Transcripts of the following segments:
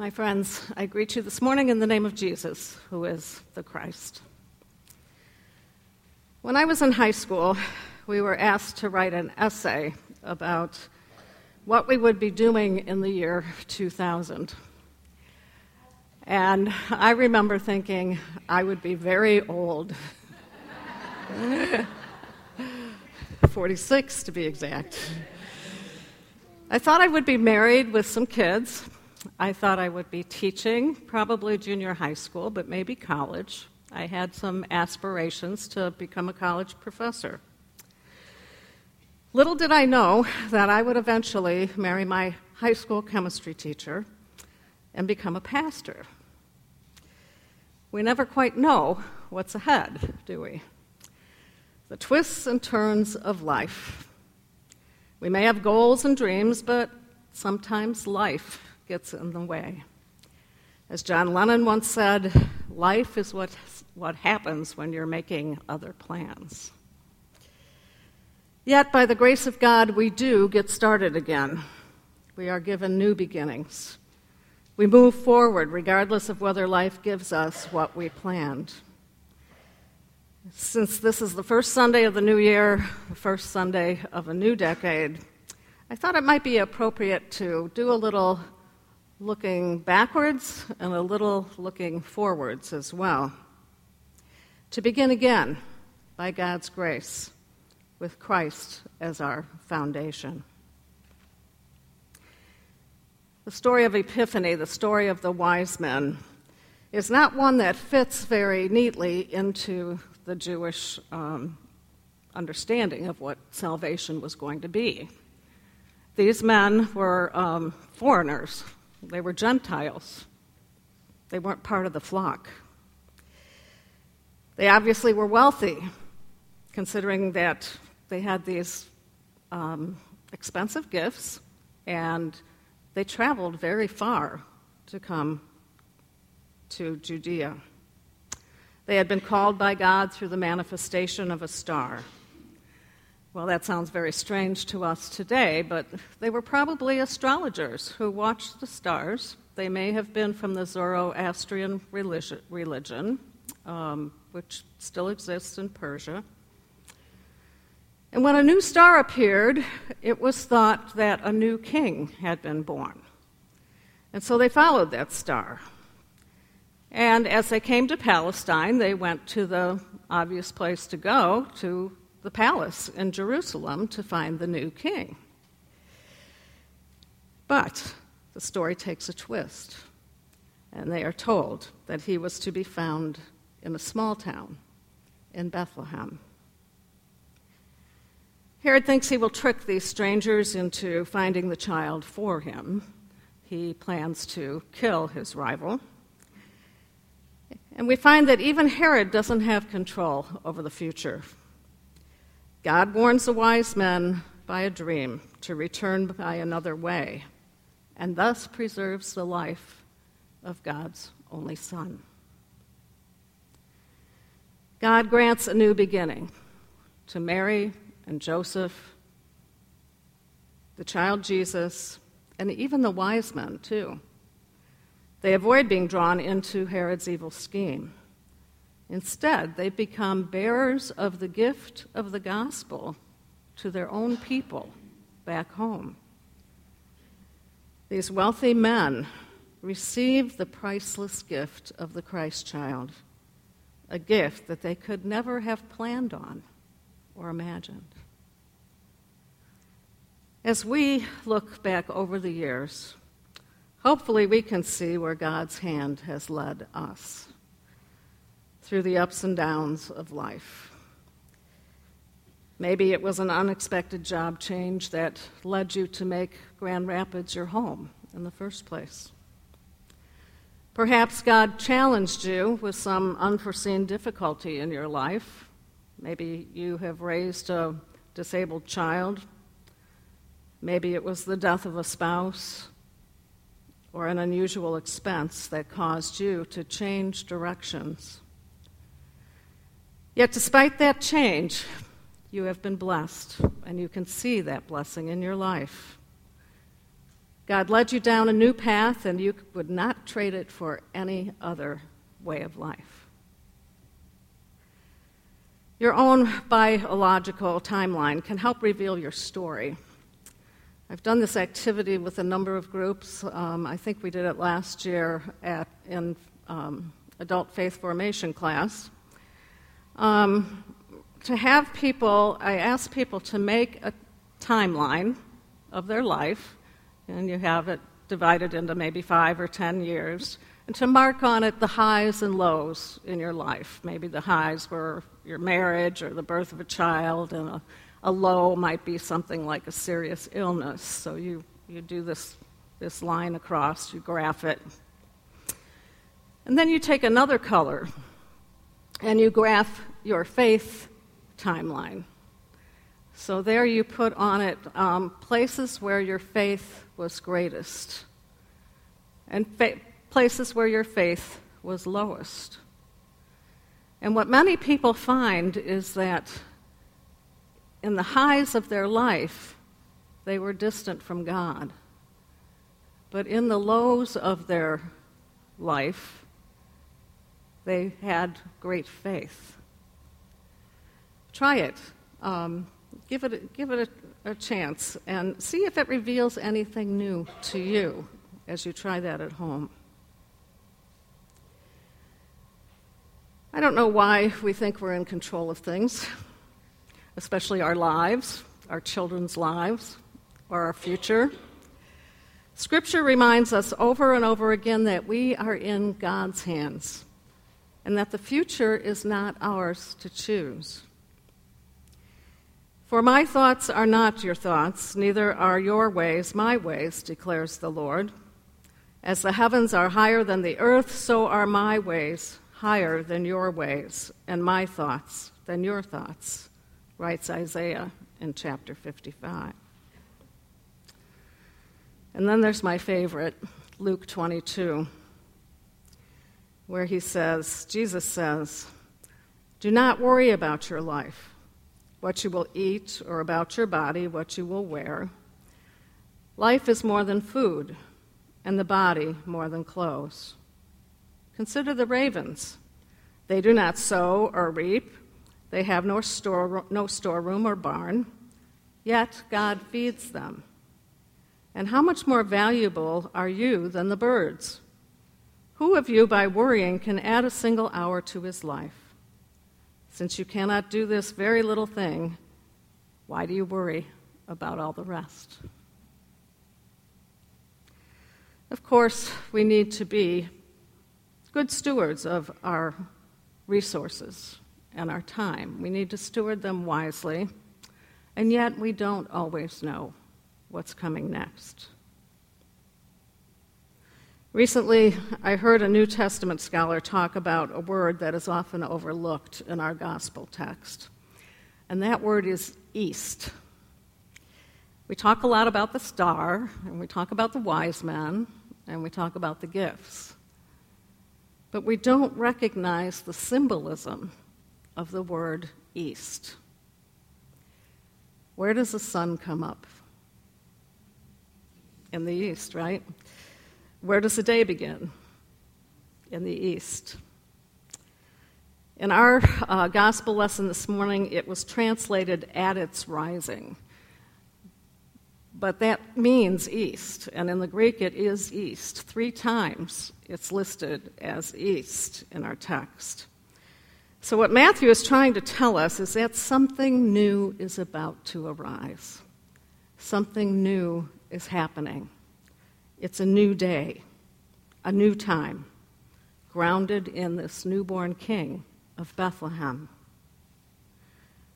My friends, I greet you this morning in the name of Jesus, who is the Christ. When I was in high school, we were asked to write an essay about what we would be doing in the year 2000. And I remember thinking I would be very old 46 to be exact. I thought I would be married with some kids. I thought I would be teaching, probably junior high school, but maybe college. I had some aspirations to become a college professor. Little did I know that I would eventually marry my high school chemistry teacher and become a pastor. We never quite know what's ahead, do we? The twists and turns of life. We may have goals and dreams, but sometimes life gets in the way. As John Lennon once said, life is what, what happens when you're making other plans. Yet, by the grace of God, we do get started again. We are given new beginnings. We move forward regardless of whether life gives us what we planned. Since this is the first Sunday of the new year, the first Sunday of a new decade, I thought it might be appropriate to do a little looking backwards and a little looking forwards as well. To begin again, by God's grace, with Christ as our foundation. The story of Epiphany, the story of the wise men, is not one that fits very neatly into the Jewish um, understanding of what salvation was going to be. These men were um, foreigners, they were Gentiles, they weren't part of the flock. They obviously were wealthy, considering that they had these um, expensive gifts and they traveled very far to come to Judea. They had been called by God through the manifestation of a star. Well, that sounds very strange to us today, but they were probably astrologers who watched the stars. They may have been from the Zoroastrian religion, um, which still exists in Persia. And when a new star appeared, it was thought that a new king had been born. And so they followed that star. And as they came to Palestine, they went to the obvious place to go, to the palace in Jerusalem, to find the new king. But the story takes a twist, and they are told that he was to be found in a small town in Bethlehem. Herod thinks he will trick these strangers into finding the child for him. He plans to kill his rival. And we find that even Herod doesn't have control over the future. God warns the wise men by a dream to return by another way, and thus preserves the life of God's only Son. God grants a new beginning to Mary and Joseph, the child Jesus, and even the wise men, too. They avoid being drawn into Herod's evil scheme. Instead, they become bearers of the gift of the gospel to their own people back home. These wealthy men receive the priceless gift of the Christ child, a gift that they could never have planned on or imagined. As we look back over the years, Hopefully, we can see where God's hand has led us through the ups and downs of life. Maybe it was an unexpected job change that led you to make Grand Rapids your home in the first place. Perhaps God challenged you with some unforeseen difficulty in your life. Maybe you have raised a disabled child. Maybe it was the death of a spouse or an unusual expense that caused you to change directions. Yet, despite that change, you have been blessed, and you can see that blessing in your life. God led you down a new path, and you would not trade it for any other way of life. Your own biological timeline can help reveal your story. I've done this activity with a number of groups. Um, I think we did it last year at, in um, adult faith formation class. Um, to have people, I ask people to make a timeline of their life and you have it divided into maybe five or ten years, and to mark on it the highs and lows in your life. Maybe the highs were your marriage or the birth of a child, and a, a low might be something like a serious illness. So you, you do this, this line across, you graph it. And then you take another color and you graph your faith timeline. So there you put on it um, places where your faith was greatest, and fa- places where your faith was lowest. And what many people find is that in the highs of their life, they were distant from God. But in the lows of their life, they had great faith. Try it. Um, give it, give it a, a chance and see if it reveals anything new to you as you try that at home. I don't know why we think we're in control of things, especially our lives, our children's lives, or our future. Scripture reminds us over and over again that we are in God's hands and that the future is not ours to choose. For my thoughts are not your thoughts, neither are your ways my ways, declares the Lord. As the heavens are higher than the earth, so are my ways higher than your ways, and my thoughts than your thoughts, writes Isaiah in chapter 55. And then there's my favorite, Luke 22, where he says, Jesus says, Do not worry about your life what you will eat, or about your body, what you will wear. Life is more than food, and the body more than clothes. Consider the ravens. They do not sow or reap, they have no, store, no storeroom or barn, yet God feeds them. And how much more valuable are you than the birds? Who of you, by worrying, can add a single hour to his life? Since you cannot do this very little thing, why do you worry about all the rest? Of course, we need to be good stewards of our resources and our time. We need to steward them wisely, and yet we don't always know what's coming next. Recently, I heard a New Testament scholar talk about a word that is often overlooked in our gospel text, and that word is east. We talk a lot about the star, and we talk about the wise men, and we talk about the gifts. But we don't recognize the symbolism of the word east. Where does the sun come up? In the east, right? Where does the day begin? In the east. In our uh, gospel lesson this morning, it was translated at its rising. But that means east, and in the Greek it is east. Three times it's listed as east in our text. So, what Matthew is trying to tell us is that something new is about to arise. Something new is happening. It's a new day, a new time, grounded in this newborn king of Bethlehem.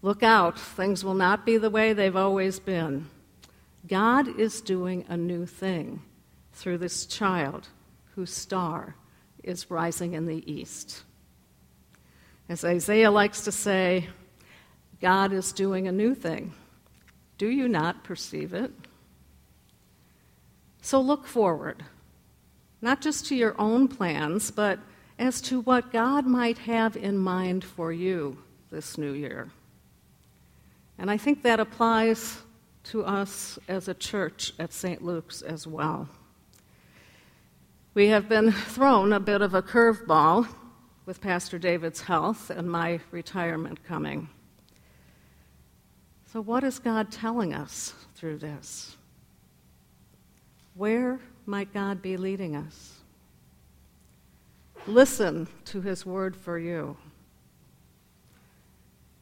Look out, things will not be the way they've always been. God is doing a new thing through this child whose star is rising in the east. As Isaiah likes to say, God is doing a new thing. Do you not perceive it? So look forward, not just to your own plans, but as to what God might have in mind for you this new year. And I think that applies to us as a church at St. Luke's as well. We have been thrown a bit of a curveball with Pastor David's health and my retirement coming. So, what is God telling us through this? Where might God be leading us? Listen to his word for you.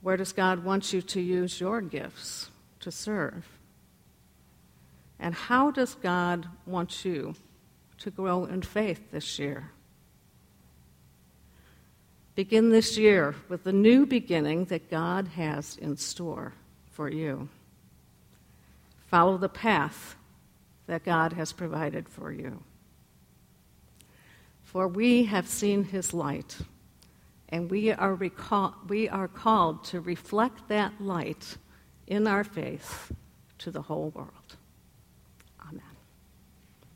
Where does God want you to use your gifts to serve? And how does God want you to grow in faith this year? Begin this year with the new beginning that God has in store for you. Follow the path that God has provided for you. For we have seen his light, and we are, recall- we are called to reflect that light in our faith to the whole world.